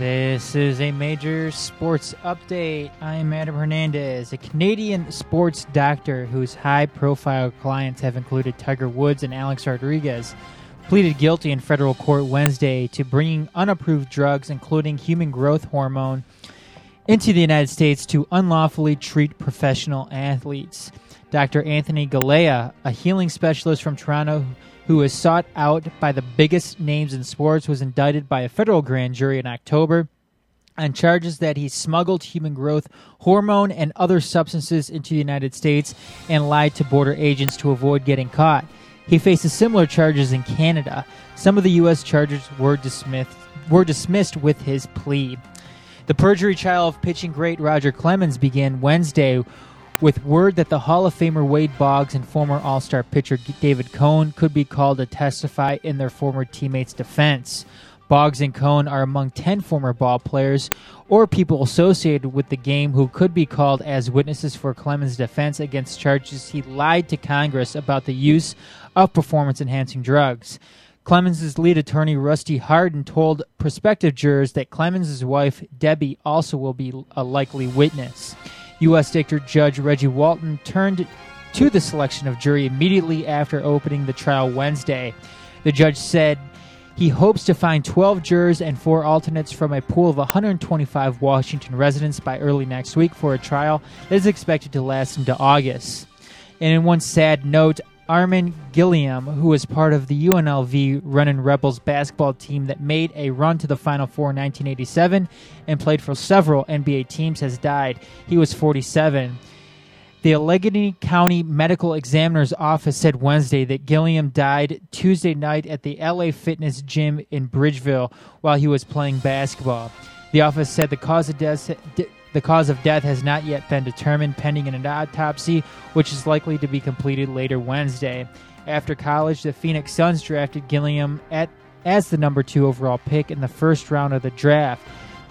This is a major sports update. I'm Adam Hernandez, a Canadian sports doctor whose high profile clients have included Tiger Woods and Alex Rodriguez, pleaded guilty in federal court Wednesday to bringing unapproved drugs, including human growth hormone, into the United States to unlawfully treat professional athletes. Dr. Anthony Galea, a healing specialist from Toronto who was sought out by the biggest names in sports, was indicted by a federal grand jury in October on charges that he smuggled human growth hormone and other substances into the United States and lied to border agents to avoid getting caught. He faces similar charges in Canada. Some of the U.S. charges were dismissed, were dismissed with his plea. The perjury trial of pitching great Roger Clemens began Wednesday with word that the Hall of Famer Wade Boggs and former All Star pitcher David Cone could be called to testify in their former teammates' defense. Boggs and Cone are among 10 former ball players or people associated with the game who could be called as witnesses for Clemens' defense against charges he lied to Congress about the use of performance enhancing drugs. Clemens' lead attorney Rusty Hardin told prospective jurors that Clemens' wife Debbie also will be a likely witness. U.S. District Judge Reggie Walton turned to the selection of jury immediately after opening the trial Wednesday. The judge said he hopes to find 12 jurors and four alternates from a pool of 125 Washington residents by early next week for a trial that is expected to last into August. And in one sad note, Armen Gilliam, who was part of the UNLV Runnin' Rebels basketball team that made a run to the Final Four in 1987 and played for several NBA teams, has died. He was 47. The Allegheny County Medical Examiner's Office said Wednesday that Gilliam died Tuesday night at the LA Fitness Gym in Bridgeville while he was playing basketball. The office said the cause of death the cause of death has not yet been determined, pending an autopsy, which is likely to be completed later Wednesday. After college, the Phoenix Suns drafted Gilliam at, as the number two overall pick in the first round of the draft.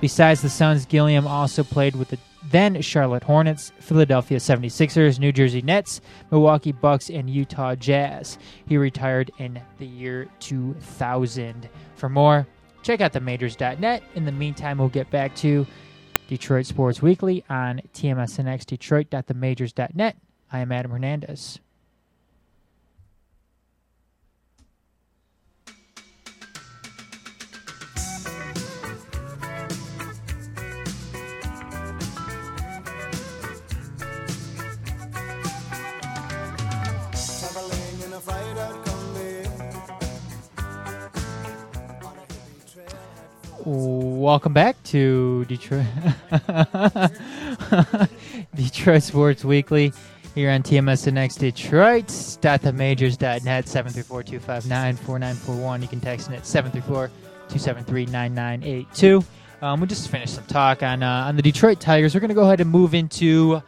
Besides the Suns, Gilliam also played with the then Charlotte Hornets, Philadelphia 76ers, New Jersey Nets, Milwaukee Bucks, and Utah Jazz. He retired in the year 2000. For more, check out themajors.net. In the meantime, we'll get back to Detroit Sports Weekly on tmsnxdetroit.themajors.net. I am Adam Hernandez. Welcome back to Detroit Detroit Sports Weekly here on TMSNX Detroit. .themajors.net 734-259-4941. You can text in at 734-273-9982. Um, we just finished some talk on uh, on the Detroit Tigers. We're going to go ahead and move into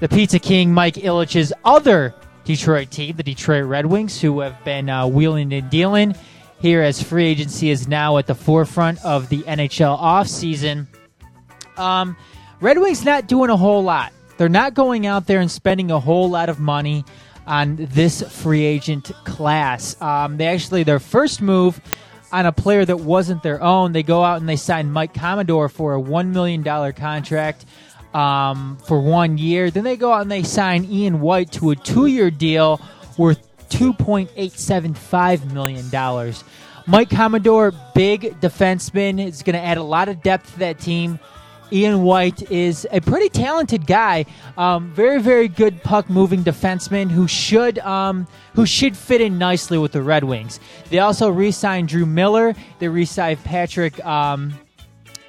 the Pizza King Mike Ilitch's other Detroit team, the Detroit Red Wings, who have been uh, wheeling and dealing here as free agency is now at the forefront of the NHL offseason. Um, Red Wings not doing a whole lot. They're not going out there and spending a whole lot of money on this free agent class. Um, they actually, their first move on a player that wasn't their own, they go out and they sign Mike Commodore for a $1 million contract um, for one year. Then they go out and they sign Ian White to a two year deal worth $2.875 million. Mike Commodore, big defenseman, is going to add a lot of depth to that team. Ian White is a pretty talented guy, um, very very good puck moving defenseman who should um, who should fit in nicely with the Red Wings. They also re-signed Drew Miller. They re-signed Patrick. Um,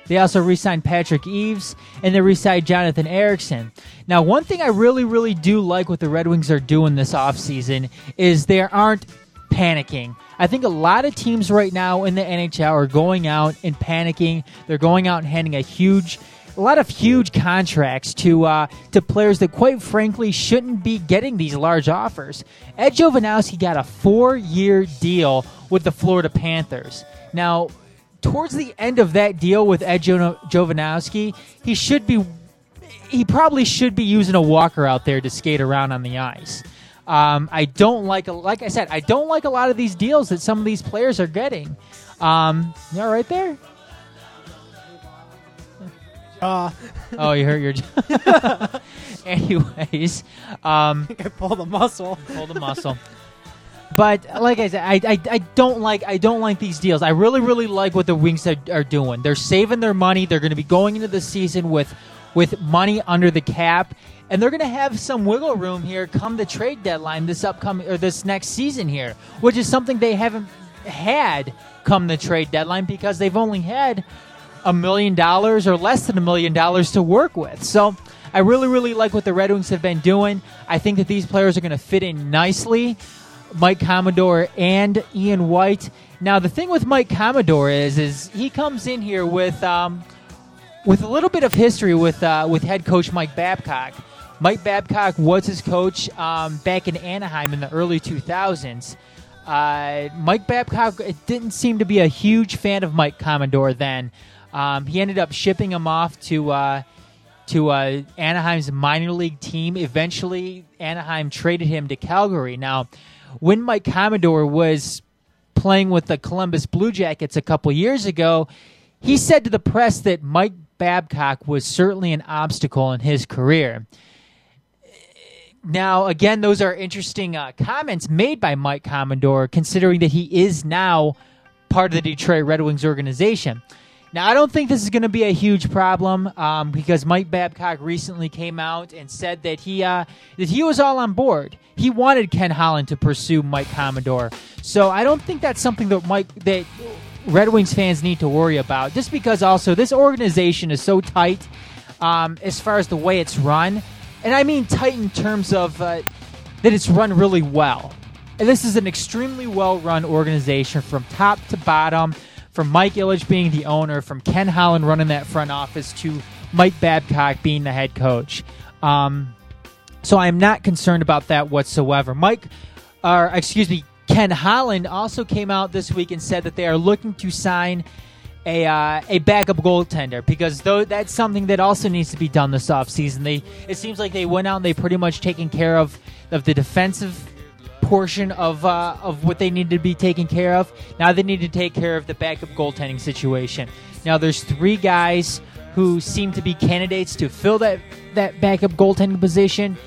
they also re-signed Patrick Eaves and they re-signed Jonathan Ericsson. Now, one thing I really, really do like what the Red Wings are doing this offseason is they aren't panicking. I think a lot of teams right now in the NHL are going out and panicking. They're going out and handing a huge a lot of huge contracts to uh, to players that, quite frankly, shouldn't be getting these large offers. Ed Jovanovski got a four year deal with the Florida Panthers. Now, towards the end of that deal with Ed jo- Jovanovski, he should be he probably should be using a walker out there to skate around on the ice. Um, I don't like, like I said, I don't like a lot of these deals that some of these players are getting. Um, you all right there? Uh. oh, you hurt your. Anyways, um, I pulled a muscle. Pulled a muscle. But like I said, I, I, I don't like I don't like these deals. I really really like what the Wings are, are doing. They're saving their money. They're going to be going into the season with with money under the cap, and they're going to have some wiggle room here come the trade deadline this upcoming or this next season here, which is something they haven't had come the trade deadline because they've only had a million dollars or less than a million dollars to work with. So I really, really like what the Red Wings have been doing. I think that these players are going to fit in nicely. Mike Commodore and Ian White. Now the thing with Mike Commodore is, is he comes in here with um, with a little bit of history with uh, with head coach Mike Babcock. Mike Babcock was his coach um, back in Anaheim in the early 2000s. Uh, Mike Babcock didn't seem to be a huge fan of Mike Commodore then. Um, he ended up shipping him off to uh, to uh, Anaheim's minor league team. Eventually, Anaheim traded him to Calgary. Now, when Mike Commodore was playing with the Columbus Blue Jackets a couple years ago, he said to the press that Mike Babcock was certainly an obstacle in his career. Now, again, those are interesting uh, comments made by Mike Commodore, considering that he is now part of the Detroit Red Wings organization. Now, I don't think this is going to be a huge problem um, because Mike Babcock recently came out and said that he uh, that he was all on board. He wanted Ken Holland to pursue Mike Commodore, so I don't think that's something that Mike that Red Wings fans need to worry about. Just because also this organization is so tight um, as far as the way it's run, and I mean tight in terms of uh, that it's run really well. And this is an extremely well-run organization from top to bottom from Mike Ilitch being the owner, from Ken Holland running that front office to Mike Babcock being the head coach. Um, so I am not concerned about that whatsoever. Mike, or excuse me, Ken Holland also came out this week and said that they are looking to sign a uh, a backup goaltender because though that's something that also needs to be done this offseason. They it seems like they went out and they pretty much taken care of of the defensive portion of uh, of what they need to be taken care of. Now they need to take care of the backup goaltending situation. Now there's three guys who seem to be candidates to fill that that backup goaltending position.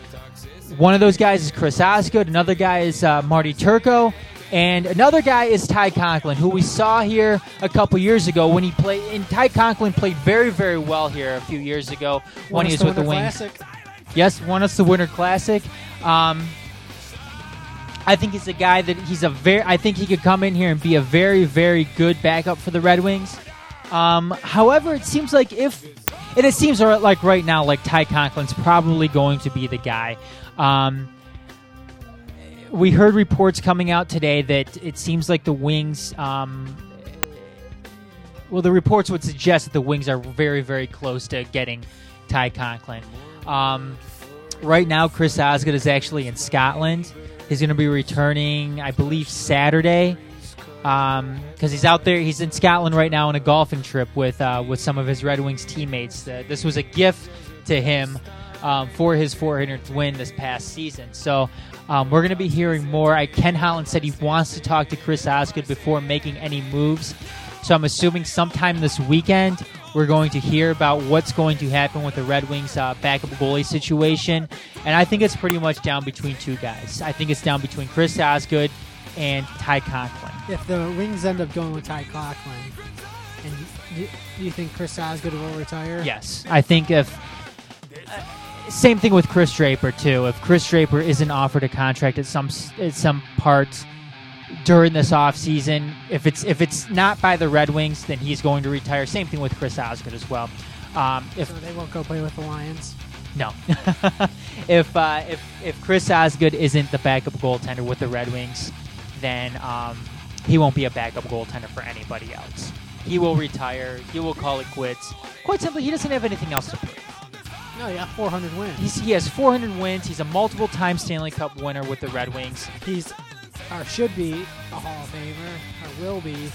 One of those guys is Chris Osgood. Another guy is uh, Marty Turco. And another guy is Ty Conklin, who we saw here a couple years ago when he played. And Ty Conklin played very, very well here a few years ago when he was with the Wings. Classic. Yes, won us the Winter Classic. Um, I think he's a guy that he's a very. I think he could come in here and be a very, very good backup for the Red Wings. Um, however, it seems like if, and it seems like right now, like Ty Conklin's probably going to be the guy. Um, we heard reports coming out today that it seems like the Wings. Um, well, the reports would suggest that the Wings are very, very close to getting Ty Conklin. Um, right now, Chris Osgood is actually in Scotland. He's going to be returning, I believe, Saturday because um, he's out there. He's in Scotland right now on a golfing trip with uh, with some of his Red Wings teammates. Uh, this was a gift to him um, for his 400th win this past season. So um, we're going to be hearing more. I, Ken Holland said he wants to talk to Chris Osgood before making any moves. So I'm assuming sometime this weekend we're going to hear about what's going to happen with the Red Wings uh, backup goalie situation. And I think it's pretty much down between two guys. I think it's down between Chris Osgood and Ty Conklin. If the Wings end up going with Ty Conklin, and do, do you think Chris Osgood will retire? Yes, I think if. Uh, same thing with Chris Draper too. If Chris Draper isn't offered a contract at some at some part during this offseason, if it's if it's not by the Red Wings, then he's going to retire. Same thing with Chris Osgood as well. Um, if so they won't go play with the Lions. No. if uh, if if Chris Osgood isn't the backup goaltender with the Red Wings, then um, he won't be a backup goaltender for anybody else. He will retire. He will call it quits. Quite simply, he doesn't have anything else to prove. No, he got 400 wins. He's, he has 400 wins. He's a multiple-time Stanley Cup winner with the Red Wings. He's or should be a Hall of Famer or will be.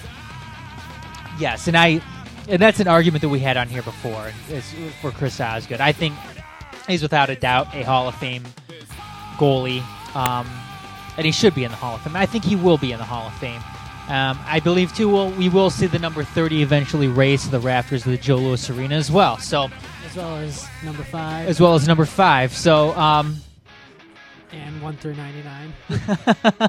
Yes, and I, and that's an argument that we had on here before is for Chris Osgood. I think he's without a doubt a Hall of Fame goalie, um, and he should be in the Hall of Fame. I think he will be in the Hall of Fame. Um, I believe too. We'll, we will see the number thirty eventually raise to the rafters of the Joe Louis Arena as well. So as well as number five, as well as number five. So um, and one through ninety nine.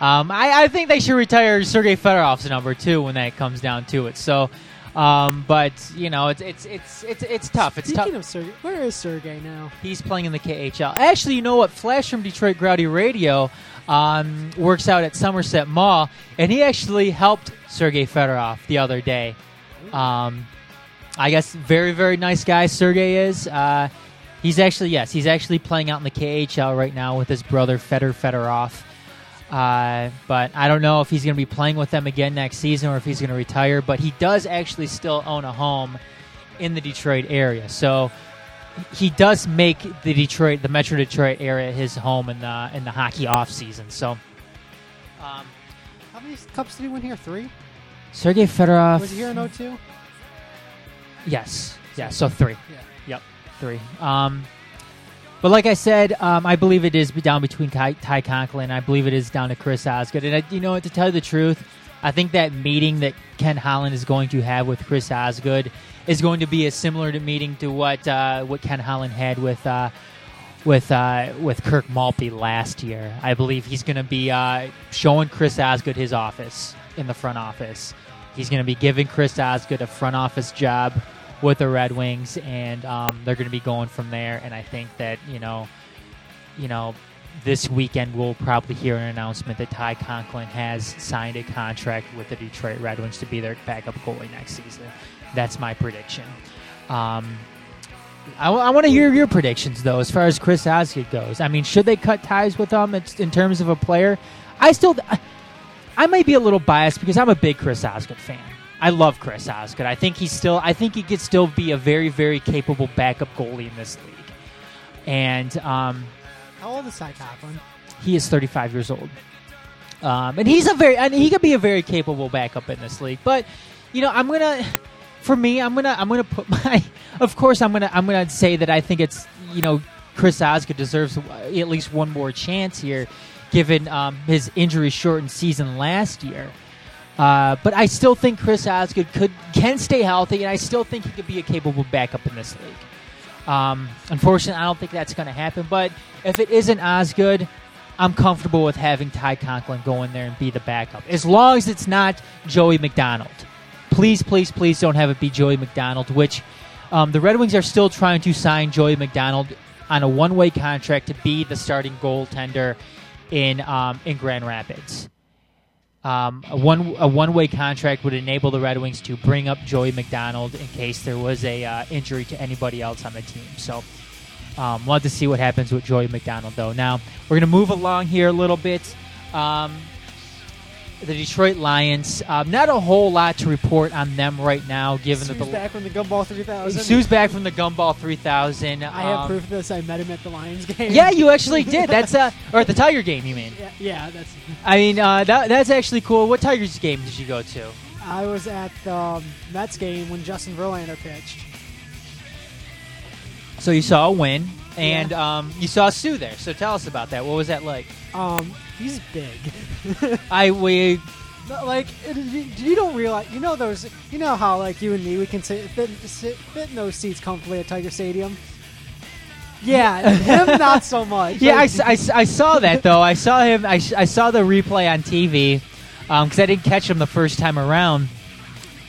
um, I, I think they should retire Sergey Fedorov's number two when that comes down to it. So, um, but you know, it's it's it's it's it's tough. It's Speaking tough. of Sergey, where is Sergey now? He's playing in the KHL. Actually, you know what? Flash from Detroit Grouty Radio um, works out at Somerset Mall, and he actually helped Sergey Fedorov the other day. Um, I guess very very nice guy Sergey is. Uh, he's actually yes, he's actually playing out in the KHL right now with his brother Fedor Fedorov. Uh, but I don't know if he's going to be playing with them again next season or if he's going to retire. But he does actually still own a home in the Detroit area, so he does make the Detroit, the Metro Detroit area, his home in the in the hockey off season. So um, How many cups did he win here? Three. Sergei Fedorov Was he here in 02? Yes. Yeah. So three. Yeah. Three. Um, but like I said, um, I believe it is down between Ty, Ty Conklin. I believe it is down to Chris Osgood. And I, you know, to tell you the truth, I think that meeting that Ken Holland is going to have with Chris Osgood is going to be a similar to meeting to what uh, what Ken Holland had with uh, with uh, with Kirk Maltby last year. I believe he's going to be uh, showing Chris Osgood his office in the front office. He's going to be giving Chris Osgood a front office job with the Red Wings, and um, they're going to be going from there. And I think that you know, you know, this weekend we'll probably hear an announcement that Ty Conklin has signed a contract with the Detroit Red Wings to be their backup goalie next season. That's my prediction. Um, I, want to hear your predictions though, as far as Chris Osgood goes. I mean, should they cut ties with him in, in terms of a player? I still, I might be a little biased because I'm a big Chris Osgood fan. I love Chris Osgood. I think he's still, I think he could still be a very, very capable backup goalie in this league. And um, How old is Ty Conklin? he is 35 years old. Um, and he's a very, and he could be a very capable backup in this league. But you know, I'm gonna, for me, I'm gonna, I'm gonna put my, of course, I'm gonna, I'm gonna say that I think it's, you know, Chris Osgood deserves at least one more chance here, given um, his injury-shortened season last year. Uh, but I still think Chris Osgood could can stay healthy, and I still think he could be a capable backup in this league. Um, unfortunately, I don't think that's going to happen. But if it isn't Osgood, I'm comfortable with having Ty Conklin go in there and be the backup, as long as it's not Joey MacDonald. Please, please, please don't have it be Joey MacDonald. Which um, the Red Wings are still trying to sign Joey MacDonald on a one-way contract to be the starting goaltender in um, in Grand Rapids. Um, a one a one way contract would enable the Red Wings to bring up Joey MacDonald in case there was a uh, injury to anybody else on the team. So, um, love to see what happens with Joey MacDonald. Though now we're to move along here a little bit. Um, the Detroit Lions, um, not a whole lot to report on them right now, given Suh's that the back from the Gumball 3000. Suh's back from the Gumball 3000. I have Um, proof of this. I met him at the Lions game. Yeah, you actually did. That's uh, or at the Tiger game, you mean? Yeah, yeah, that's. I mean, uh, that, that's actually cool. What Tigers game did you go to? I was at the um, Mets game when Justin Verlander pitched. So you saw a win, and um, you saw Suh there. So tell us about that. What was that like? Um, he's big. I we like it- you, you don't realize you know those you know how like you and me we can sit fit, sit, fit in those seats comfortably at Tiger Stadium. Yeah, him not so much. yeah, I, Like, s- I s- I saw that though. I saw him. I, I saw the replay on TV because I didn't catch him the first time around.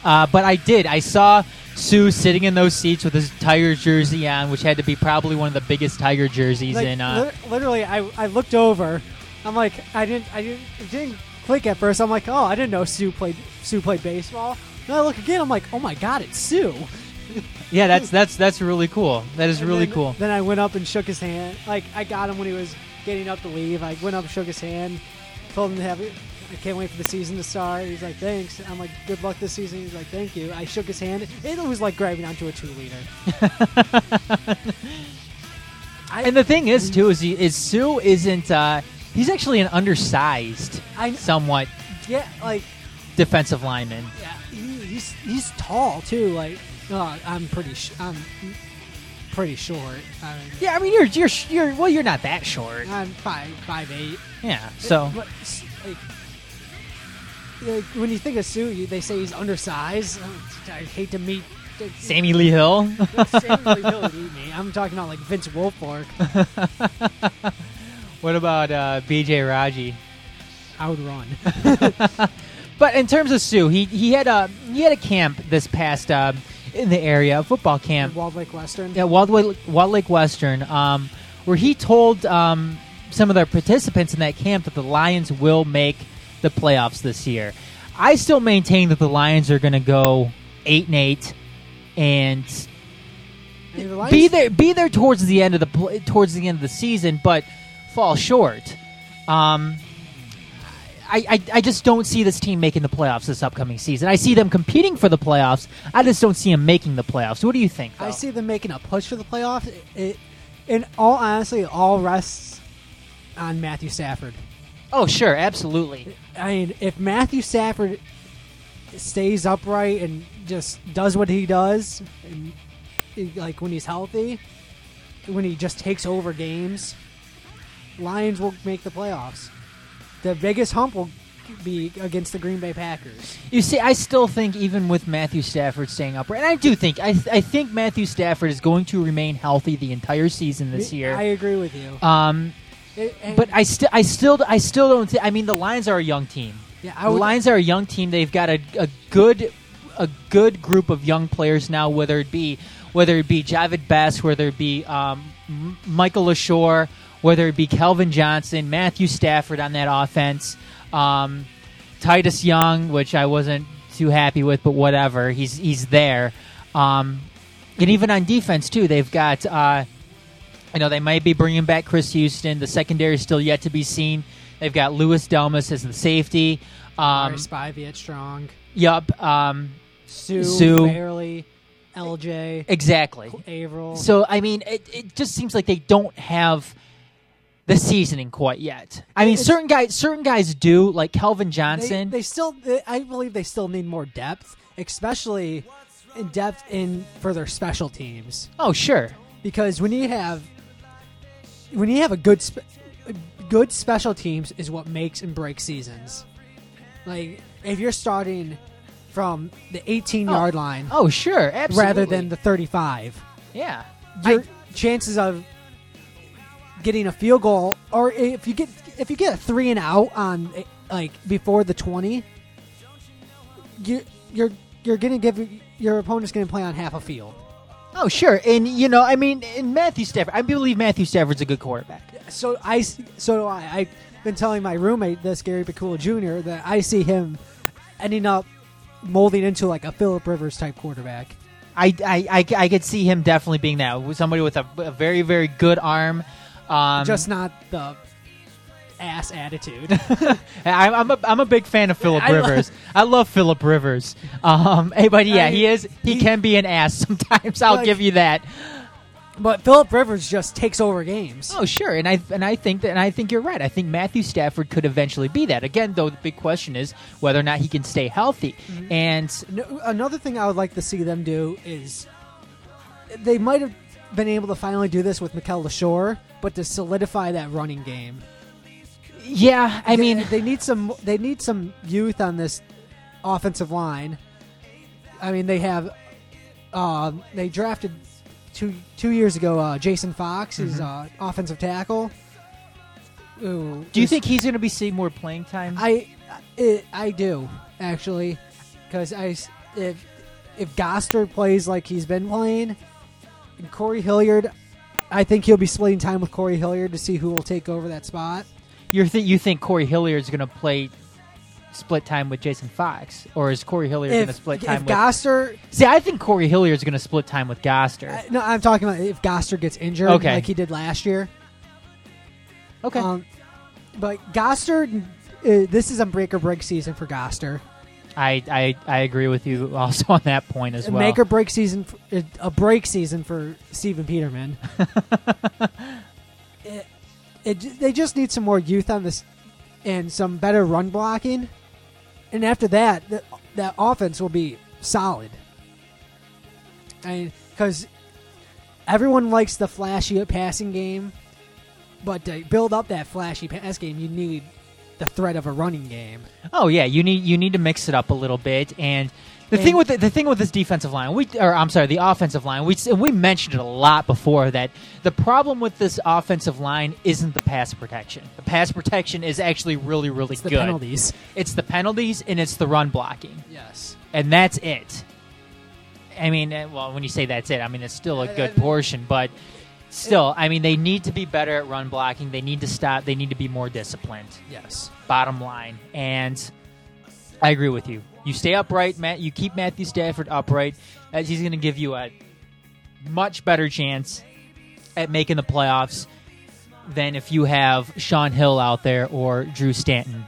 Uh, but I did. I saw Suh sitting in those seats with his Tiger jersey on, which had to be probably one of the biggest Tiger jerseys like, in. Uh, lit- literally, I, I looked over. I'm like, I didn't I didn't it didn't click at first. I'm like, oh, I didn't know Suh played Suh played baseball. Then I look again. I'm like, oh my god, it's Suh. yeah, that's that's that's really cool. That is And really then- cool. Then I went up and shook his hand. Like I got him when he was getting up to leave. I went up, shook his hand, told him to have. I can't wait for the season to start. He's like, thanks. I'm like, good luck this season. He's like, thank you. I shook his hand. It was like grabbing onto a two liter. and the thing is, too, is, he, is Suh isn't. Uh, he's actually an undersized, I- somewhat yeah, like defensive lineman. yeah, he, he's he's tall too. Like, uh, I'm pretty sh- I'm pretty short. I mean, Yeah, I mean, you're you're you're well, you're not that short. I'm five five eight. Yeah, so But, s- like, when you think of Suh, you, they say he's undersized. I hate to meet Sammie Lee Hill. Sammie Lee Hill would eat me. I'm talking about like Vince Wilfork. what about uh, BJ Raji? I would run. But in terms of Suh, he he had a he had a camp this past uh, in the area, a football camp. Walled Lake Western. Yeah, Walled Lake, Walled Lake Western, um, where he told um, some of the participants in that camp that the Lions will make the playoffs this year. I still maintain that the Lions are going to go eight and eight, and the be there be there towards the end of the towards the end of the season, but fall short. Um, I, I, I just don't see this team making the playoffs this upcoming season. I see them competing for the playoffs. I just don't see them making the playoffs. What do you think? I see them making a push for the playoffs. It, it, in all honesty, it all rests on Matthew Stafford. Oh, sure, absolutely. I mean, if Matthew Stafford stays upright and just does what he does, and, like when he's healthy, when he just takes over games, Lions will make the playoffs. The biggest hump will be against the Green Bay Packers. You see, I still think even with Matthew Stafford staying upright, and I do think I, I think Matthew Stafford is going to remain healthy the entire season this year. I agree with you. Um, It- but I still, I still, I still don't. Th- I mean, the Lions are a young team. Yeah, I the Lions are a young team. They've got a, a good, a good group of young players now. Whether it be, whether it be Jahvid Best, whether it be um, Mikel Leshoure, whether it be Calvin Johnson, Matthew Stafford on that offense, um, Titus Young, which I wasn't too happy with, but whatever. He's he's there. Um, and even on defense too, they've got. Uh, you know, they might be bringing back Chris Houston. The secondary is still yet to be seen. They've got Louis Delmas as the safety. Um, Spievey at strong. yup. Um, Suh, Suh. Fairley, LJ, Exactly. Avril. So I mean, it, it just seems like they don't have the seasoning quite yet. I mean, It's- certain guys, certain guys do, like Calvin they, Johnson. they still, they, I believe they still need more depth, especially in depth in for their special teams. oh, sure. Because when you have, when you have a good, spe- good special teams is what makes and breaks seasons. Like if you're starting from the 18 Oh. yard line, Oh, sure. Absolutely. rather than the 35. yeah. your chances of getting a field goal, or if you get if you get a three and out on like before the twenty, you you're you're gonna give your opponent's gonna play on half a field. Oh, sure. And you know, I mean, in Matthew Stafford, I believe Matthew Stafford's a good quarterback. So I, so do I. I've been telling my roommate, this Gary Pakula Jr., that I see him ending up molding into like a Philip Rivers type quarterback. I, I, I, I could see him definitely being that somebody with a, a very very good arm. Um, just not the ass attitude. I, I'm a I'm a big fan of Philip I lo- Rivers. I love Philip Rivers. Um, hey, but yeah, I- he is he, can be an ass sometimes. I'll Like- give you that. but Philip Rivers just takes over games. Oh sure, and I and I think that and I think you're right. I think Matthew Stafford could eventually be that. Again, though, the big question is whether or not he can stay healthy. Mm-hmm. And No, another thing I would like to see them do is they might have been able to finally do this with Mikel Leshoure, but to solidify that running game. Yeah, I mean, they need some they need some youth on this offensive line. I mean, they have um, they drafted two two years ago uh, Jason Fox, who's uh, offensive tackle. Ooh, Mm-hmm. do you think he's going to be seeing more playing time? I it, I do actually because I if if Gosder plays like he's been playing, and Corey Hilliard, I think he'll be splitting time with Corey Hilliard to see who will take over that spot. You th- you think Corey Hilliard's going to play split time with Jason Fox, or is Corey Hilliard going to If, split if time with? Gosder, See, I think Corey Hilliard's going to split time with Gosder. I- no, I'm talking about if Gosder gets injured, Okay. like he did last year. Okay. Um, but Gosder, uh, this is a break or break season for Gosder. I, I I agree with you also on that point as well. Make or break season, for, uh, a break season for Stephen Peterman. it, it, they just need some more youth on this, and some better run blocking, and after that, the, that offense will be solid. I mean, because everyone likes the flashy passing game, but to build up that flashy pass game, you need the threat of a running game. Oh yeah, you need you need to mix it up a little bit. And the thing with the, the thing with this defensive line, we or I'm sorry, the offensive line, we we mentioned it a lot before that the problem with this offensive line isn't the pass protection. The pass protection is actually really really It's the good. penalties. It's the penalties and it's the run blocking. Yes. and that's it. I mean, eh, well, when you say that's it, I mean it's still a good portion, but still, I mean they need to be better at run blocking. They need to stop. They need to be more disciplined. Yes. Bottom line, and I agree with you. You stay upright, Matt. You keep Matthew Stafford upright, as he's going to give you a much better chance at making the playoffs than if you have Shaun Hill out there or Drew Stanton.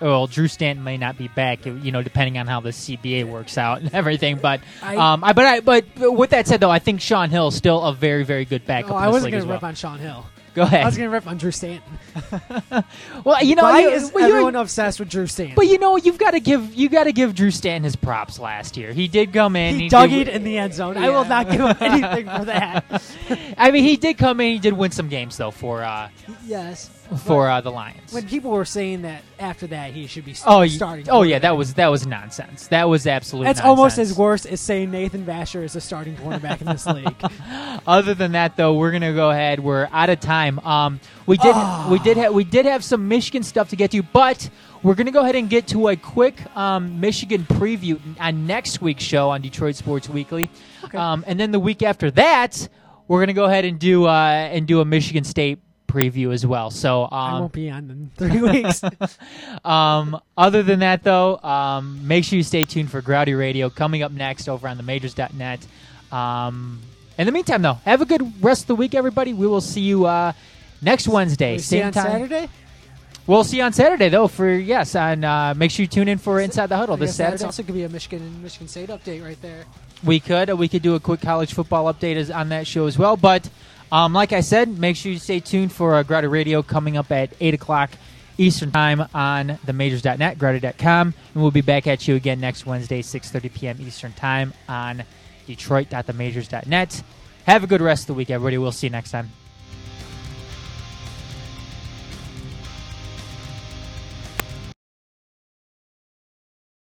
Well, Drew Stanton may not be back, you know, depending on how the CBA works out and everything. But, I- um, I, but, I, but with that said, though, I think Shaun Hill is still a very, very good backup. Oh, I wasn't going to well. rip on Shaun Hill. Go ahead. I was going to rip on Drew Stanton. Well, you know, Why you- is well, everyone obsessed with Drew Stanton? But you know, you've got to give you got to give Drew Stanton his props last year. He did come in. he he dug did- it in the end zone. I will not give him anything for that. I mean, he did come in. He did win some games though for uh, yes. For uh, the Lions. When people were saying that after that he should be st- Oh, starting. oh yeah, that was that was nonsense. That was absolute. That's almost as worse as saying Nathan Vasher is a starting cornerback in this league. Other than that, though, we're gonna go ahead. We're out of time. Um, we did we did have we did have some Michigan stuff to get to, but we're gonna go ahead and get to a quick um, Michigan preview on next week's show on Detroit Sports Weekly, um, and then the week after that, we're gonna go ahead and do uh, and do a Michigan State preview as well. So um, I won't be on in three weeks. um, other than that, though, um, make sure you stay tuned for Grouty Radio coming up next over on the majors.net. Um, in the meantime, though, have a good rest of the week, everybody. We will see you uh, next Wednesday, We see same on time. Saturday. We'll see you on Saturday, though. For yes, and uh, make sure you tune in for Inside the Huddle this Saturday. also could be a Michigan and Michigan State update right there. We could. We could do a quick college football update as, on that show as well. But um, like I said, make sure you stay tuned for uh, Grotto Radio coming up at 8 o'clock Eastern Time on themajors.net, grotto.com. And we'll be back at you again next Wednesday, 6.30 p.m. Eastern Time on detroit.themajors.net. Have a good rest of the week, everybody. We'll see you next time.